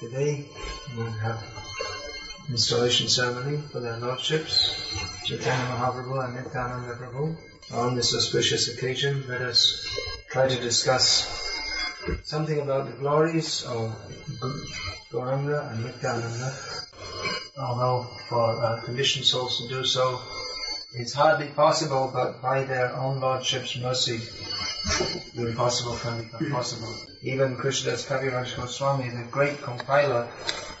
Today we have installation ceremony for their lordships, Chaitanya Mahaprabhu and Nityananda Prabhu. On this auspicious occasion, let us try to discuss something about the glories of Gauranga and Nityananda. Although for uh, conditioned souls to do so is hardly possible, but by their own Lordship's mercy, the impossible can become possible. Even Krishnadas Kaviraj Goswami, the great compiler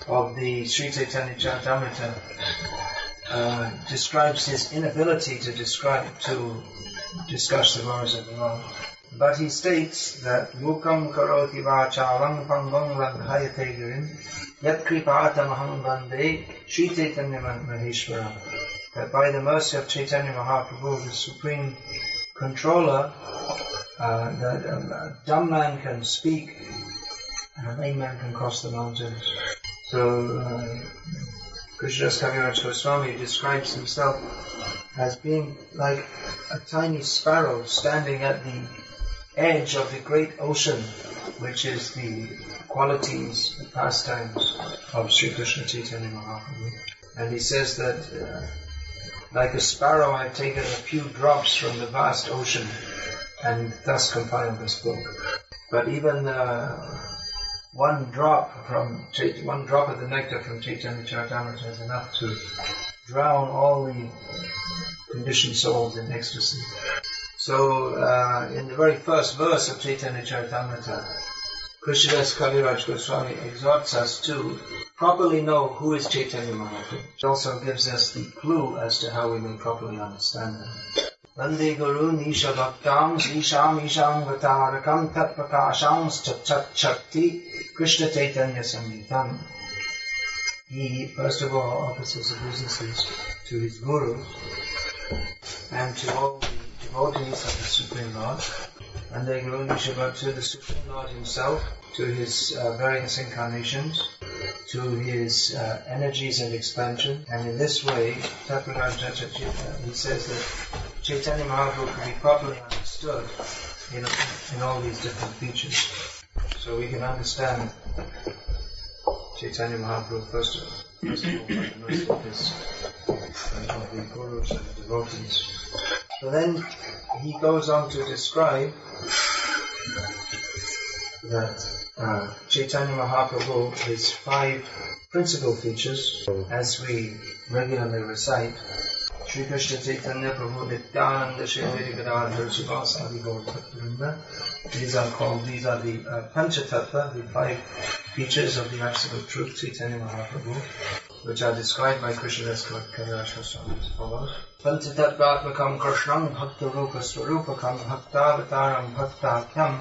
of the Sri Chaitanya Charitamrita, uh, describes his inability to describe, to discuss the glories of the Lord. But he states that Mukam karoti vacharam pangam langhayate girim yat kripatamaham bande Sri Chaitanya Maheshwara. That by the mercy of Chaitanya Mahaprabhu, the supreme controller, uh, that a dumb man can speak and a lame man can cross the mountains. So, uh, Kaviraj Goswami describes himself as being like a tiny sparrow standing at the edge of the great ocean, which is the qualities, the pastimes of Sri Krishna Chaitanya Mahaprabhu. And he says that, uh, like a sparrow, I've taken a few drops from the vast ocean and thus compiled this book. But even uh, one drop from one drop of the nectar from Chaitanya Charitamrita is enough to drown all the conditioned souls in ecstasy. So, uh, in the very first verse of Chaitanya Charitamrita, Krishnadas Kaviraj Goswami exhorts us to properly know who is Chaitanya Mahaprabhu. It also gives us the clue as to how we may properly understand him. Vande Guru Nisha Bhaktam Isham Isham Vatarakam Tat Prakasham Chat Shakti Krishna Chaitanya Samhitam. He first of all offers his obeisances to his Guru and to all the devotees of the Supreme Lord. And they Guru Nisha to the Supreme Lord himself, to his uh, various incarnations, to his uh, energies and expansion. And in this way, Tathagata he says that Chaitanya Mahaprabhu can be properly understood in, in all these different features. So we can understand Chaitanya Mahaprabhu first of all, first of his of the gurus and the devotees. So then he goes on to describe that uh, Chaitanya Mahaprabhu, his five principal features, as we regularly recite, Sri Krishna Chaitanya Prabhu Nityananda Shri Gadadhar Srivasadi These are called, these are the uh, Panchatattva, the five features of the Absolute Truth, Chaitanya Mahaprabhu, which are described by Krishnadas Kaviraj Goswami as follows. Panchatattvatmakam Krishnam Bhakta Rupa Swarupakam Bhaktavataram Bhaktakyam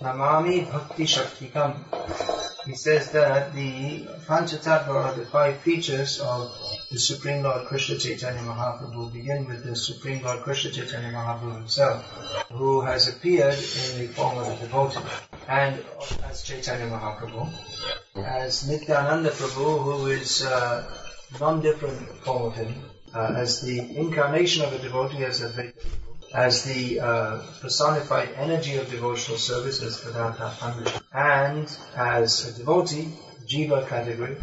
Namami Bhakti Shaktikam he says that the Panchatattva are the five features of the Supreme Lord Krishna Chaitanya Mahaprabhu. Begin with the Supreme Lord Krishna Chaitanya Mahaprabhu himself, who has appeared in the form of a devotee, and as Chaitanya Mahaprabhu, as Nityananda Prabhu, who is uh, non-different form of him, uh, as the incarnation of a devotee as a as the uh, personified energy of devotional service as Vedanta Pandit, and as a devotee, Jiva category,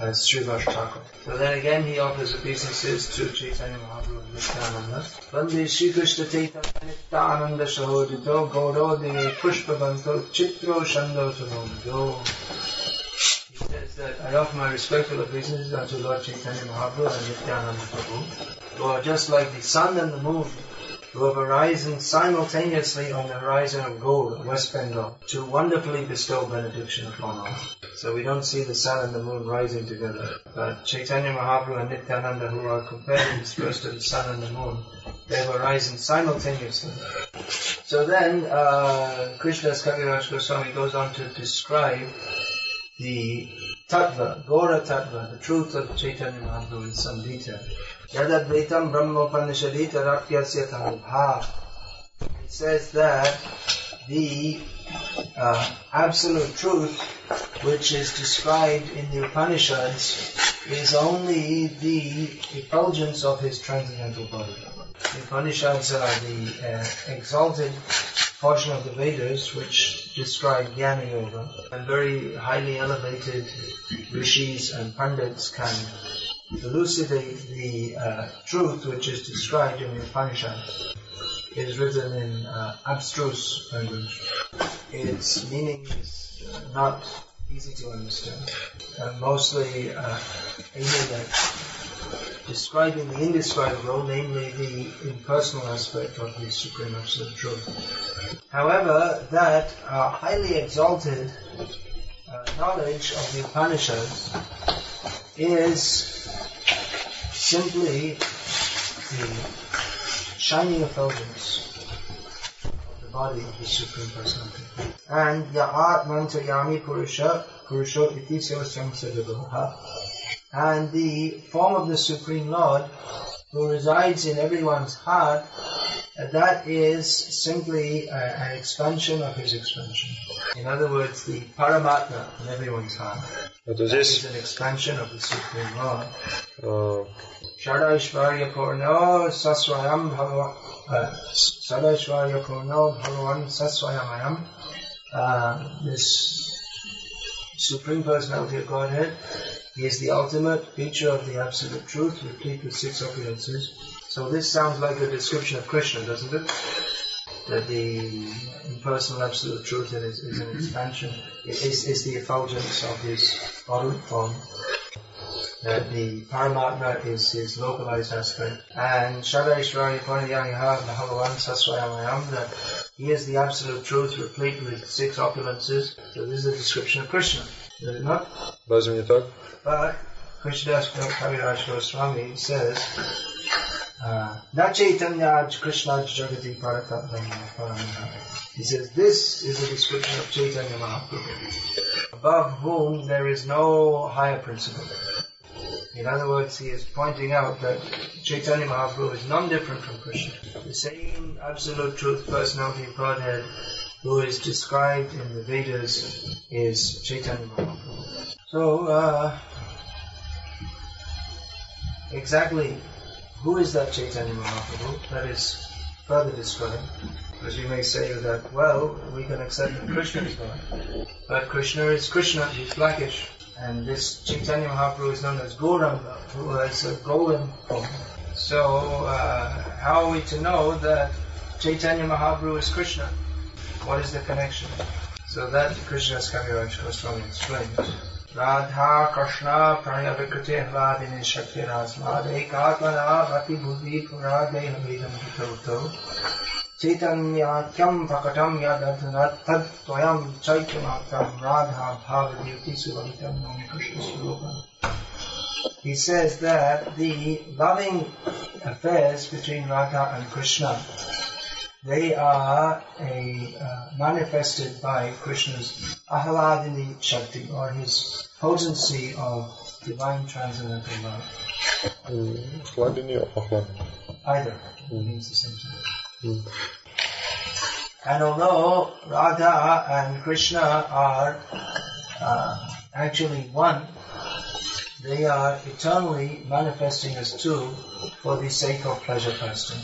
as Srivas Thakur. So then again he offers obeisances to Chaitanya Mahaprabhu and Nityananda. Vande Shri Krishna Chaitanya Nityananda Shahodito Gaurode Pushpavanto Chitro Shando Tamodo. He says that I offer my respectful obeisances unto Lord Chaitanya Mahaprabhu and Nityananda Prabhu, who are just like the sun and the moon who have arisen simultaneously on the horizon of gold, West Bengal, to wonderfully bestow benediction upon all. So we don't see the sun and the moon rising together, but Chaitanya Mahaprabhu and Nityananda, who are compared in this to the sun and the moon, they have arisen simultaneously. So then, uh, Krishnadas Kaviraj Goswami goes on to describe the tattva, Gora tattva, the truth of Chaitanya Mahaprabhu in some detail. Yadadvaitam. It says that the uh, absolute truth which is described in the Upanishads is only the effulgence of his transcendental body. The Upanishads are the uh, exalted portion of the Vedas which describe Jnana Yoga and very highly elevated rishis and pandits can elucidate the uh, truth which is described in the Upanishads. is written in uh, abstruse language. Its meaning is not easy to understand. Uh, mostly uh, aiming at describing the indescribable, namely the impersonal aspect of the Supreme Absolute Truth. However, that uh, highly exalted uh, knowledge of the Upanishads is simply the shining effulgence of the body of the Supreme Personality. And Ya'at Mantayami Purusha, Purusho Iti and the form of the Supreme Lord who resides in everyone's heart, that is simply an expansion of his expansion. In other words, the Paramatma in everyone's heart that is, is an expansion of the Supreme Lord. Uh, Purno Saswayam Bhagavan Purno Bhagavan Saswayamayam uh, This Supreme Personality of Godhead he is the ultimate feature of the Absolute Truth, replete with six opulences. So this sounds like a description of Krishna, doesn't it? That the impersonal Absolute Truth is, is an expansion, is, is the effulgence of his bodily form that the Paramatma is his localized aspect, and Shadaishwarya Purnayanyaha Bhagavan Saswayamayam, that he is the absolute truth replete with six opulences. So this is a description of Krishna, is it not? разве не так? But Krishnadas Kaviraj Goswami says, uh, Na Chaitanya Krishna Jagati Paratatmaya He says, this is a description of Chaitanya Mahaprabhu, above whom there is no higher principle. In other words, he is pointing out that Chaitanya Mahaprabhu is non-different from Krishna. The same absolute truth personality of Godhead who is described in the Vedas is Chaitanya Mahaprabhu. So, uh, exactly who is that Chaitanya Mahaprabhu? That is further described. Because you may say that, well, we can accept that Krishna is God. But Krishna is Krishna, he's blackish. And this Chaitanya Mahaprabhu is known as Gauranga, who has a golden form. So, uh, how are we to know that Chaitanya Mahaprabhu is Krishna? What is the connection? So that Krishnadas Kaviraj Goswami explains. Radha Krishna Pranya Vikriti Hladini Shakti Rasmad Ekatmana Bhakti Buddhi Pura Deha Vedam Hitoto Chaitanyakyam Prakatam Yadadhanat Tad Toyam Chaitamatam Radha Bhavadyuti Suvalitam Nami Krishna Swarupa He says that the loving affairs between Radha and Krishna they are a, uh, manifested by Krishna's Ahaladini Shakti or his potency of divine transcendental love. Mm. Or Ahladini? Either. It mm-hmm. means the same thing. Mm-hmm. And although Radha and Krishna are uh, actually one, they are eternally manifesting as two for the sake of pleasure fasting.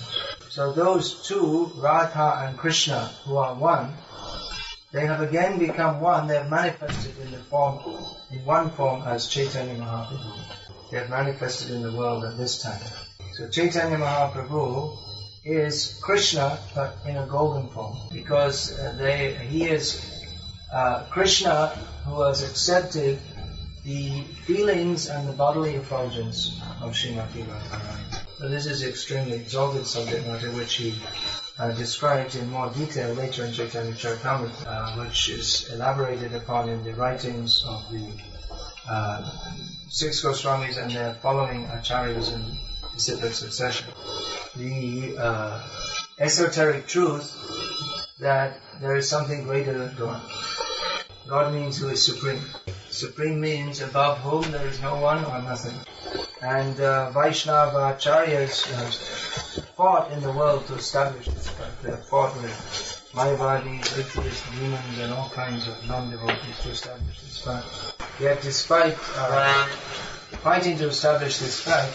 So those two, Radha and Krishna, who are one, they have again become one. They have manifested in the form, in one form as Chaitanya Mahaprabhu. They have manifested in the world at this time. So Chaitanya Mahaprabhu is Krishna, but in a golden form, because uh, they he is uh, Krishna who has accepted the feelings and the bodily effulgence of Srimati Radharani. This is extremely exalted subject matter which he uh, describes in more detail later in Chaitanya Charitamrita, uh, which is elaborated upon in the writings of the uh, six Goswamis and their following acharyas in disciplic succession. The uh, esoteric truth that there is something greater than God. God means who is supreme. Supreme means above whom there is no one or nothing. And uh, Vaishnava acharyas have fought in the world to establish this fact. They fought with Mayavadis, atheists, demons, and all kinds of non-devotees to establish this fact. Yet despite uh, fighting to establish this fact,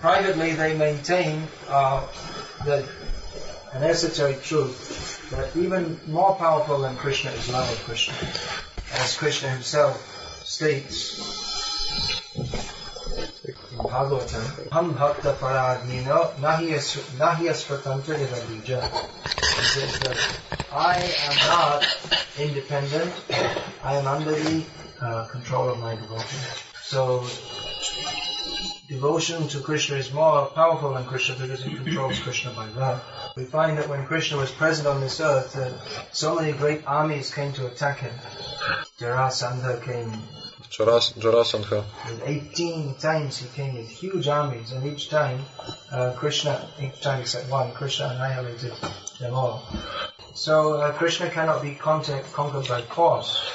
privately they maintain uh, that an esoteric truth that even more powerful than Krishna is love of Krishna. As Krishna himself states in Bhagavatam, Ham Bhakta. He says that I am not independent, I am under the uh, control of my devotee. So devotion to Krishna is more powerful than Krishna because it controls Krishna by love. We find that when Krishna was present on this earth, uh, so many great armies came to attack him. Jarasandha came. Jaras- Jarasandha. And 18 times he came with huge armies, and each time, uh, Krishna, each time except one, Krishna annihilated them all. So uh, Krishna cannot be conquered by force.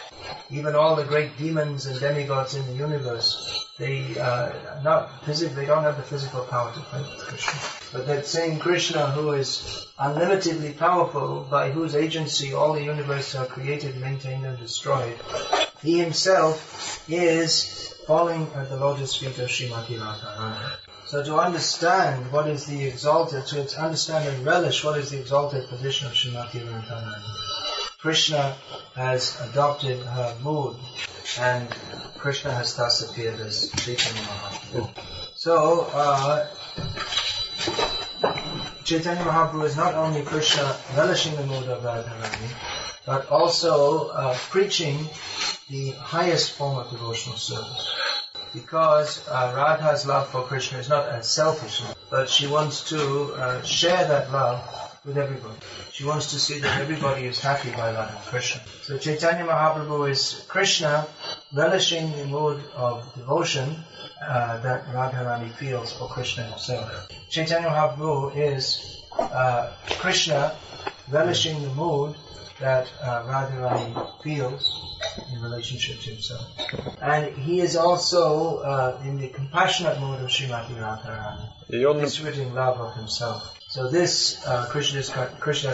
Even all the great demons and demigods in the universe, they uh, not physically, they don't have the physical power to fight Krishna. But that same Krishna, who is unlimitedly powerful, by whose agency all the universe are created, maintained, and destroyed, he himself is falling at the lotus feet of Srimati Radharani. So to understand what is the exalted, to understand and relish what is the exalted position of Srimati Radharani, Krishna has adopted her mood and Krishna has thus appeared as Chaitanya Mahaprabhu. So, uh, Chaitanya Mahaprabhu is not only Krishna relishing the mood of Radharani, but also uh, preaching the highest form of devotional service. Because uh, Radha's love for Krishna is not a selfish love, but she wants to uh, share that love with everybody. She wants to see that everybody is happy by that Krishna. So Chaitanya Mahaprabhu is Krishna relishing the mood of devotion uh, that Radharani feels for Krishna himself. Chaitanya Mahaprabhu is uh, Krishna relishing the mood that uh, Radharani feels in relationship to himself. And he is also uh, in the compassionate mood of Srimati Radharani, disrooting love of himself. So this uh, Krishnadas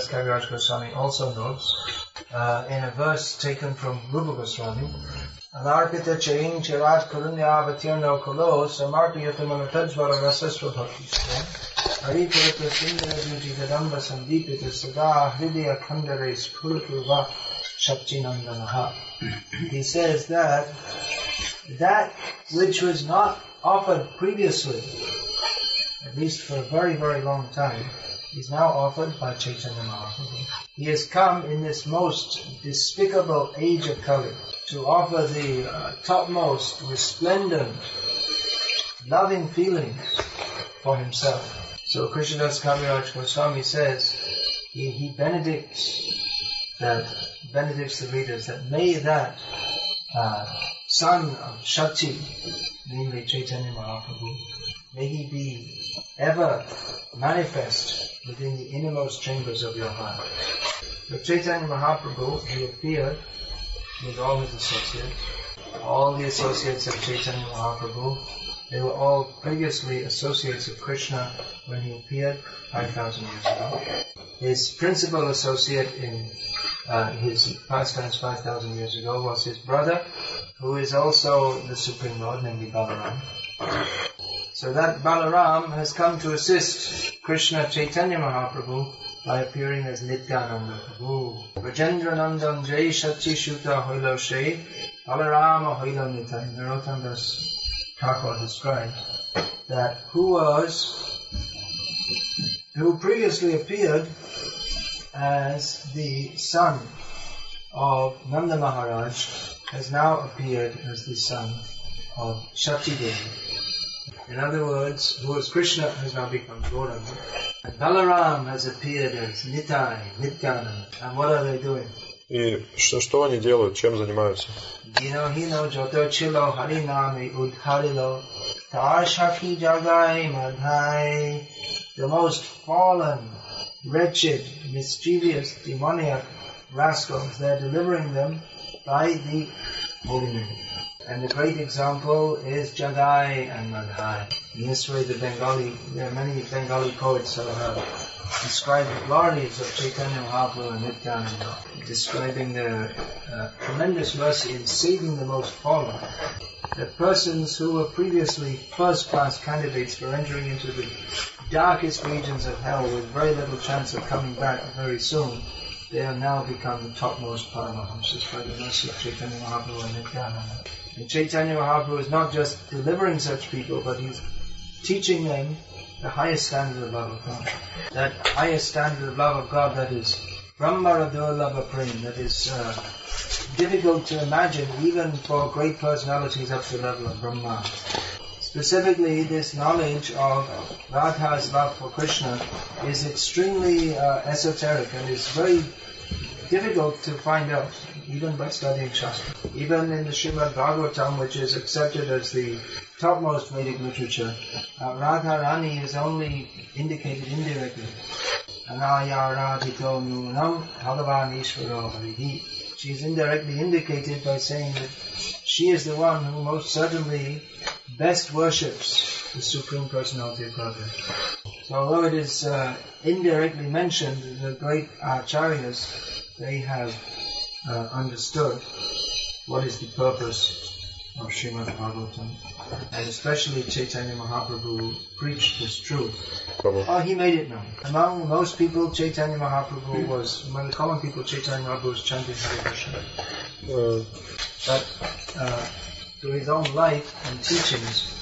Kaviraj Goswami also notes uh, in a verse taken from Rupa Goswami, Anarpita chain chirat karunya avatirno kolo samarpiyata manatajvara rasasva bhakti Hari purata sindra duti kadamba sandipita sada hridaya khandare spuratuva shaktinandanaha. He says that that which was not offered previously, at least for a very, very long time, is now offered by Chaitanya Mahaprabhu. He has come in this most despicable age of Kali to offer the uh, topmost, resplendent, loving feelings for himself. So Krishnadas Kaviraj Goswami says, he, he benedicts that, benedicts the readers that may that uh, son of Sachi, namely Chaitanya Mahaprabhu, may he be ever manifest within the innermost chambers of your heart. So Chaitanya Mahaprabhu, he appeared with all his associates. All the associates of Chaitanya Mahaprabhu, they were all previously associates of Krishna when he appeared 5,000 years ago. His principal associate in uh, his pastimes 5,000 years ago was his brother, who is also the Supreme Lord, namely Balaram. So that Balaram has come to assist Krishna Chaitanya Mahaprabhu by appearing as Nityananda Prabhu. Vrajendra Nandan Jai Shakti Shuta Hoilo Balarama Hoilo Nitai. Narottamdas Thakur describes that who was, who previously appeared as the son of Nanda Maharaj has now appeared as the son of Sachi Devi. In other words, who was Krishna has now become Gauranga. And Balaram has appeared as Nitai, Nityananda. And what are they doing? И что, что они делают, чем занимаются? Dino hino joto chilo harinami udharilo tar shaki jagai madhai. The most fallen, wretched, mischievous, demoniac rascals, they're delivering them by the holy name. And the great example is Jagai and Madhai. In this way, the Bengali, there are many Bengali poets who have described the glories of Chaitanya Mahaprabhu and Nityananda, describing their uh, tremendous mercy in saving the most fallen. The persons who were previously first-class candidates for entering into the darkest regions of hell with very little chance of coming back very soon, they have now become the topmost Paramahamsas by the mercy of Chaitanya Mahaprabhu and Nityananda. And Chaitanya Mahaprabhu is not just delivering such people, but he's teaching them the highest standard of love of God. That highest standard of love of God that is Brahma Radurlabha Prem, that is uh, difficult to imagine even for great personalities up to the level of Brahma. Specifically, this knowledge of Radha's love for Krishna is extremely uh, esoteric and is very difficult to find out, even by studying Shastra. Even in the Srimad Bhagavatam, which is accepted as the topmost Vedic literature, uh, Radharani is only indicated indirectly. Anaya Radhito Nunam Bhagavan Ishvaro. She is indirectly indicated by saying that she is the one who most certainly best worships the Supreme Personality of Godhead. So although it is uh, indirectly mentioned, the great acharyas, they have uh, understood what is the purpose of Srimad Bhagavatam. And especially Chaitanya Mahaprabhu preached this truth. Oh, he made it known. Among most people, Chaitanya Mahaprabhu was, among the common people, Chaitanya Mahaprabhu was chanting Hare Krishna. Uh, But uh, through his own life and teachings,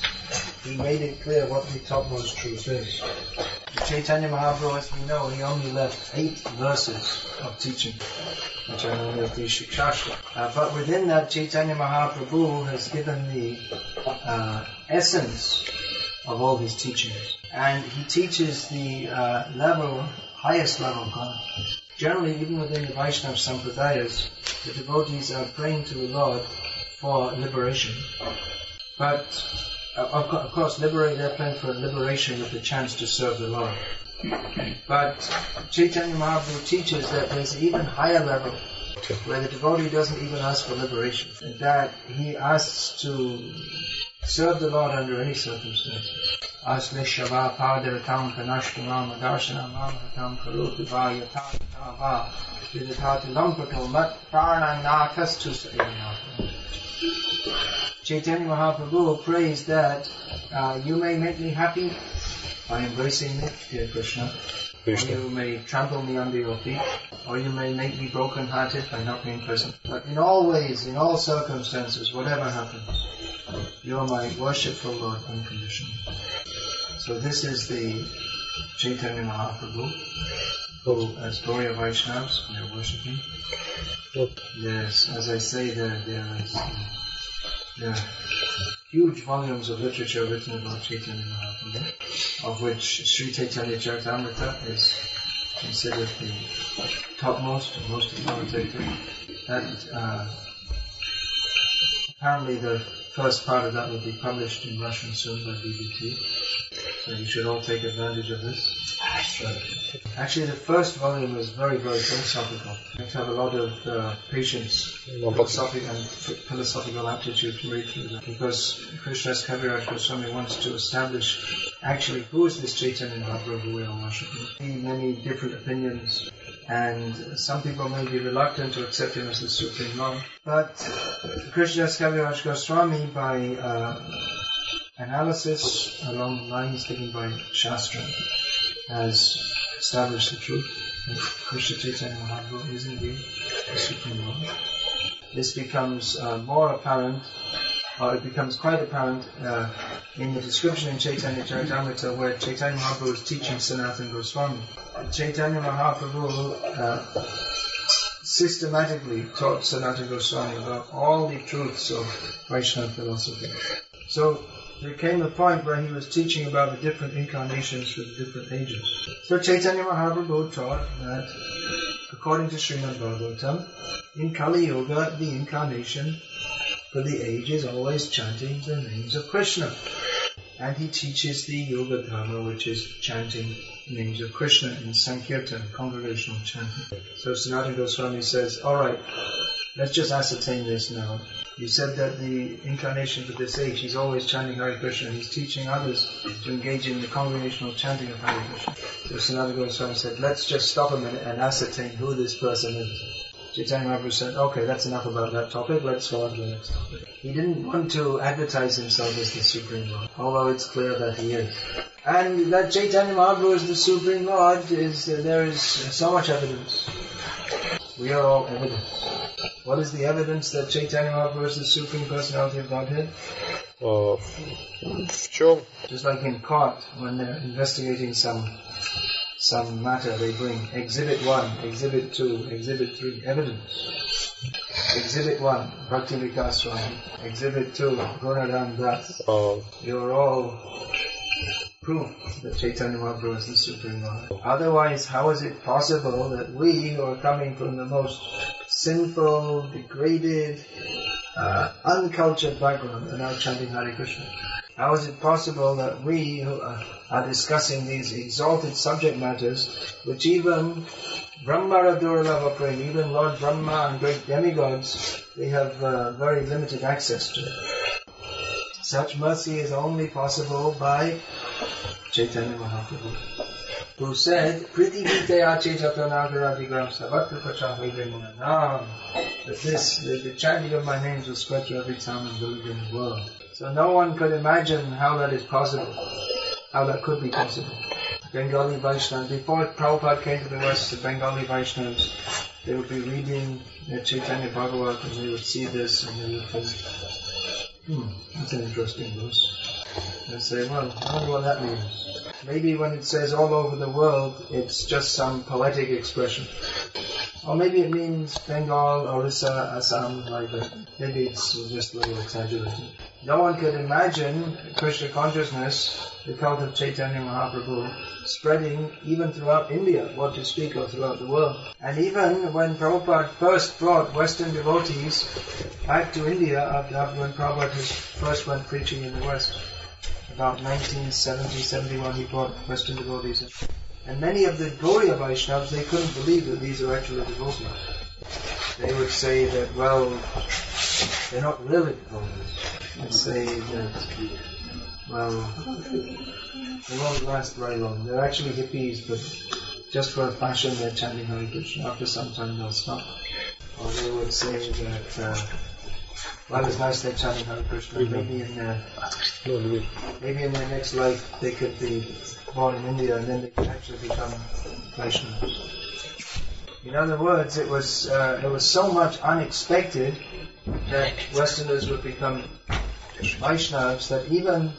he made it clear what the topmost truth is. Chaitanya Mahaprabhu, as we know, he only left eight verses of teaching, which are known as the Shikshashtaka. Uh, but within that, Chaitanya Mahaprabhu has given the uh, essence of all his teachings. And he teaches the uh, level, highest level of God. Generally, even within the Vaishnava Sampradayas, the devotees are praying to the Lord for liberation. But, uh, of, of course, liberate, they're praying for liberation with the chance to serve the Lord. But Chaitanya Mahaprabhu teaches that there's an even higher level where the devotee doesn't even ask for liberation. That he asks to serve the Lord under any circumstances. Asle shava padaratam Chaitanya Mahaprabhu prays that uh, you may make me happy by embracing me, dear Krishna. Krishna. Or you may trample me under your feet, or you may make me broken-hearted by not being present. But in all ways, in all circumstances, whatever happens, you are my worshipful Lord unconditionally. So this is the Chaitanya Mahaprabhu, who, as Gauriya Vaishnavas, we are worshipping. Yep. Yes, as I say, there, there is uh, are huge volumes of literature written about Chaitanya Mahaprabhu, of which Sri Chaitanya Charitamrita is considered the topmost and most authoritative. That uh, apparently the first part of that will be published in Russian soon by BBT. So you should all take advantage of this. Actually, the first volume is very, very philosophical. You have to have a lot of uh, patience, No, philosophic and ph- philosophical aptitude to read through that. Because Krishnadas Kaviraj Goswami wants to establish actually who is this Chaitanya Mahaprabhu who we are worshipping. Many different opinions, and some people may be reluctant to accept him as the Supreme Lord. But Krishnadas Kaviraj Goswami, by uh, analysis along the lines given by Shastra, has established the truth that Krishna Chaitanya Mahaprabhu is indeed the Supreme Lord. This becomes uh, more apparent, or it becomes quite apparent uh, in the description in Chaitanya Charitamrita where Chaitanya Mahaprabhu is teaching Sanatana Goswami. Chaitanya Mahaprabhu uh, systematically taught Sanatana Goswami about all the truths of Vaishnava philosophy. So there came a point where he was teaching about the different incarnations for the different ages. So Chaitanya Mahaprabhu taught that according to Srimad Bhagavatam, in Kali Yuga, the incarnation for the age is always chanting the names of Krishna. And he teaches the Yuga Dharma, which is chanting names of Krishna in Sankirtan, congregational chanting. So Sanatana Goswami says, alright, let's just ascertain this now. You said that the incarnations of this age, he's always chanting Hare Krishna. He's teaching others to engage in the congregational chanting of Hare Krishna. So Sanatana Goswami said, let's just stop a minute and ascertain who this person is. Chaitanya Mahaprabhu said, okay, that's enough about that topic, let's go on to the next topic. He didn't want to advertise himself as the Supreme Lord, although it's clear that he is. And that Chaitanya Mahaprabhu is the Supreme Lord, is there is so much evidence. We are all evidence. What is the evidence that Chaitanya Mahaprabhu is the Supreme Personality of Godhead? А, в в чем? Just like in court, when they're investigating some some matter, they bring exhibit one, exhibit two, exhibit three, evidence. Exhibit one, Bhakti Vikas Swami. Exhibit two, Gunaram Das. А, You're all proof that Chaitanya Mahaprabhu is the Supreme Lord. Otherwise, how is it possible that we who are coming from the most sinful, degraded, uh, uncultured background are now chanting Hare Krishna? How is it possible that we who are, discussing these exalted subject matters, which even Brahma Durlava Prem, even Lord Brahma and great demigods, they have uh, very limited access to. Such mercy is only possible by Chaitanya Mahaprabhu, who said, Priti Vitaya Chaitanagaradigram Savatra Pachahvidrimunanam, that this, the, the chanting of my names will spread to every town and village in the world. So no one could imagine how that is possible, how that could be possible. Bengali Vaishnavas, before Prabhupada came to the West, the Bengali Vaishnavas, they would be reading the Chaitanya Bhagavat and they would see this and they would think, hmm, that's an interesting verse. And say, well, I wonder what that means. Maybe when it says all over the world, it's just some poetic expression. Or maybe it means Bengal, Orissa, Assam, like that. Maybe it's just a little exaggerated. No one could imagine Krishna consciousness, the cult of Chaitanya Mahaprabhu, spreading even throughout India, what to speak of throughout the world. And even when Prabhupada first brought Western devotees back to India after, when Prabhupada first went preaching in the West, about 1970, 71, he brought Western devotees. And many of the Gaudiya Vaishnavas, they couldn't believe that these are actually devotees. They would say that, well, they're not really devotees. They'd say that, well, they won't last very long. They're actually hippies, but just for a fashion, they're chanting Hare Krishna. After some time, they'll stop. Or they would say that, uh, well, it's nice to chat another person. Mm-hmm. Maybe in their, maybe in their next life they could be born in India and then they could actually become Vaishnavas. In other words, it was uh, it was so much unexpected that Westerners would become Vaishnavas that even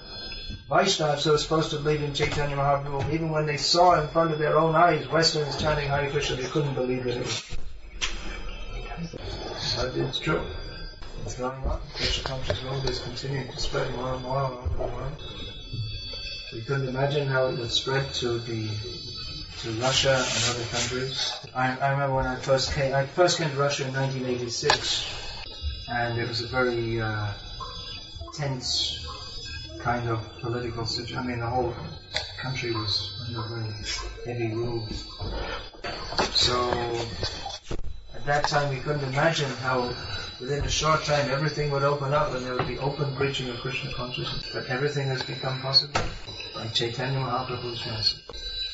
Vaishnavas who were supposed to believe in Chaitanya Mahaprabhu, even when they saw in front of their own eyes Westerners chanting Hare Krishna, they couldn't believe it. But it's true. It's going on. Krishna conscious world is continuing to spread more and more all over the world. We couldn't imagine how it would spread to the to Russia and other countries. I, I remember when I first came. I first came to Russia in 1986, and it was a very uh, tense kind of political situation. I mean, the whole country was under very heavy rule. So that time, we couldn't imagine how within a short time everything would open up and there would be open preaching of Krishna consciousness. But everything has become possible by Chaitanya Mahaprabhu's mercy.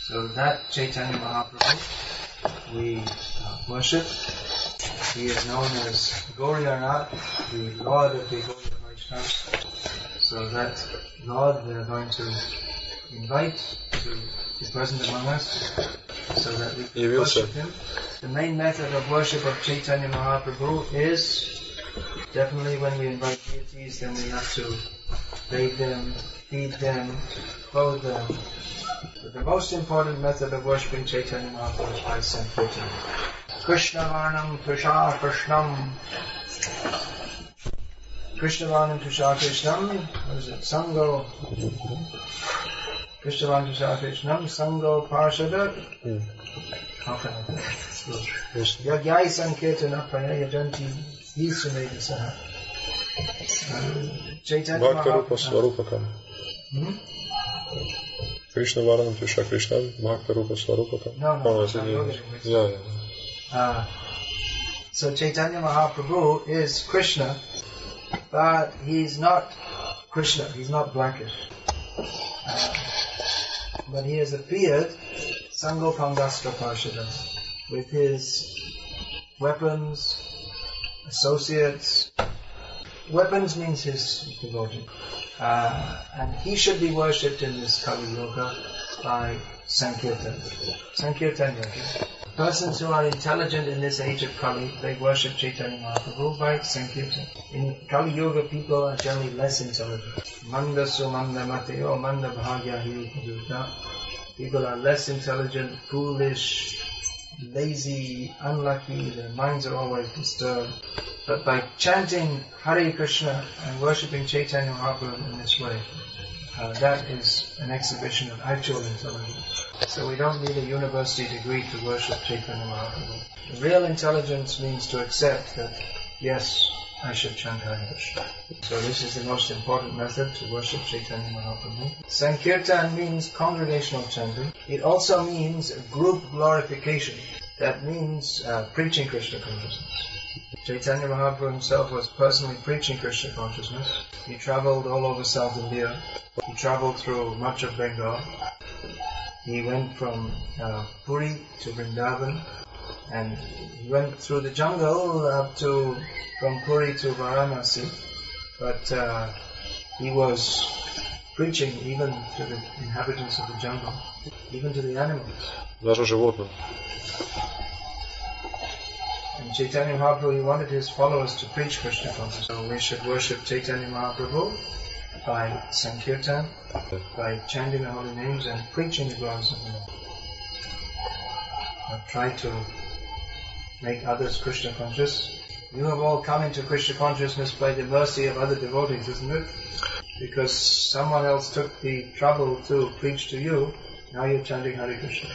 So that Chaitanya Mahaprabhu we uh, worship. He is known as Gauriyanath, the Lord of the Gauriya Vaishnavas. So that Lord we are going to invite to be present among us so that we can worship him. The main method of worship of Chaitanya Mahaprabhu is definitely when we invite deities, then we have to bathe them, feed them, clothe them. But the most important method of worshipping Chaitanya Mahaprabhu is by sankirtan. Krishna Varnam Tushar Krishnam. Krishna Varnam Krishna Krishnam. What is it? Sango. Krishnavanta Shakti Nam Sango Parshada. Hmm. Yeah. Yagyai Sankirtana Pranaya Janti Yisumeja Saha. Uh, Chaitanya Bhaktarupa Svarupakam. Hmm? Krishna Varanam Tusha Krishna Bhaktarupa Svarupakam. No, no, oh, no, no yeah, yeah. Uh, so Chaitanya Mahaprabhu is Krishna, but he's not Krishna, he's not blackish. Uh, but he has appeared Sangopangastra Parshadas with his weapons, associates. Weapons means his devotee. Uh, and he should be worshipped in this Kali Yuga by Sankirtan. Sankirtan Yoga. Persons who are intelligent in this age of Kali, they worship Chaitanya Mahaprabhu by Sankirtan. In Kali Yuga, people are generally less intelligent. Manda sumanda mateo, manda bhagya People are less intelligent, foolish, lazy, unlucky, their minds are always disturbed. But by chanting Hare Krishna and worshipping Chaitanya Mahaprabhu in this way, uh, that is an exhibition of actual intelligence. So we don't need a university degree to worship Chaitanya Mahaprabhu. Real intelligence means to accept that, yes, I should chant Hare Krishna. So this is the most important method to worship Chaitanya Mahaprabhu. Sankirtan means congregational chanting. It also means group glorification. That means uh, preaching Krishna consciousness. Chaitanya Mahaprabhu himself was personally preaching Krishna consciousness. He traveled all over South India. He traveled through much of Bengal. He went from uh, Puri to Vrindavan and he went through the jungle up to from Puri to Varanasi. But uh, he was preaching even to the inhabitants of the jungle, even to the animals. Даже животным. Chaitanya Mahaprabhu, he wanted his followers to preach Krishna consciousness. So we should worship Chaitanya Mahaprabhu by Sankirtan, by chanting the holy names and preaching the glories of the Lord. Now try to make others Krishna conscious. You have all come into Krishna consciousness by the mercy of other devotees, isn't it? Because someone else took the trouble to preach to you, now you're chanting Hare Krishna.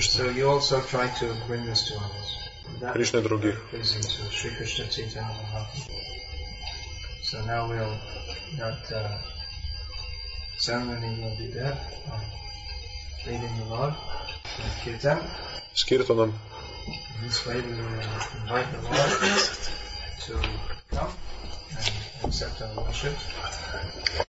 So you also try to bring this to others. That Krishna других. pleasing to Sri Krishna Chaitanya Mahaprabhu. So now we'll, that uh, ceremony will be there, uh, leading the Lord, and Kirtan. С Киртаном. In this way we will invite the Lord to come and accept our worship.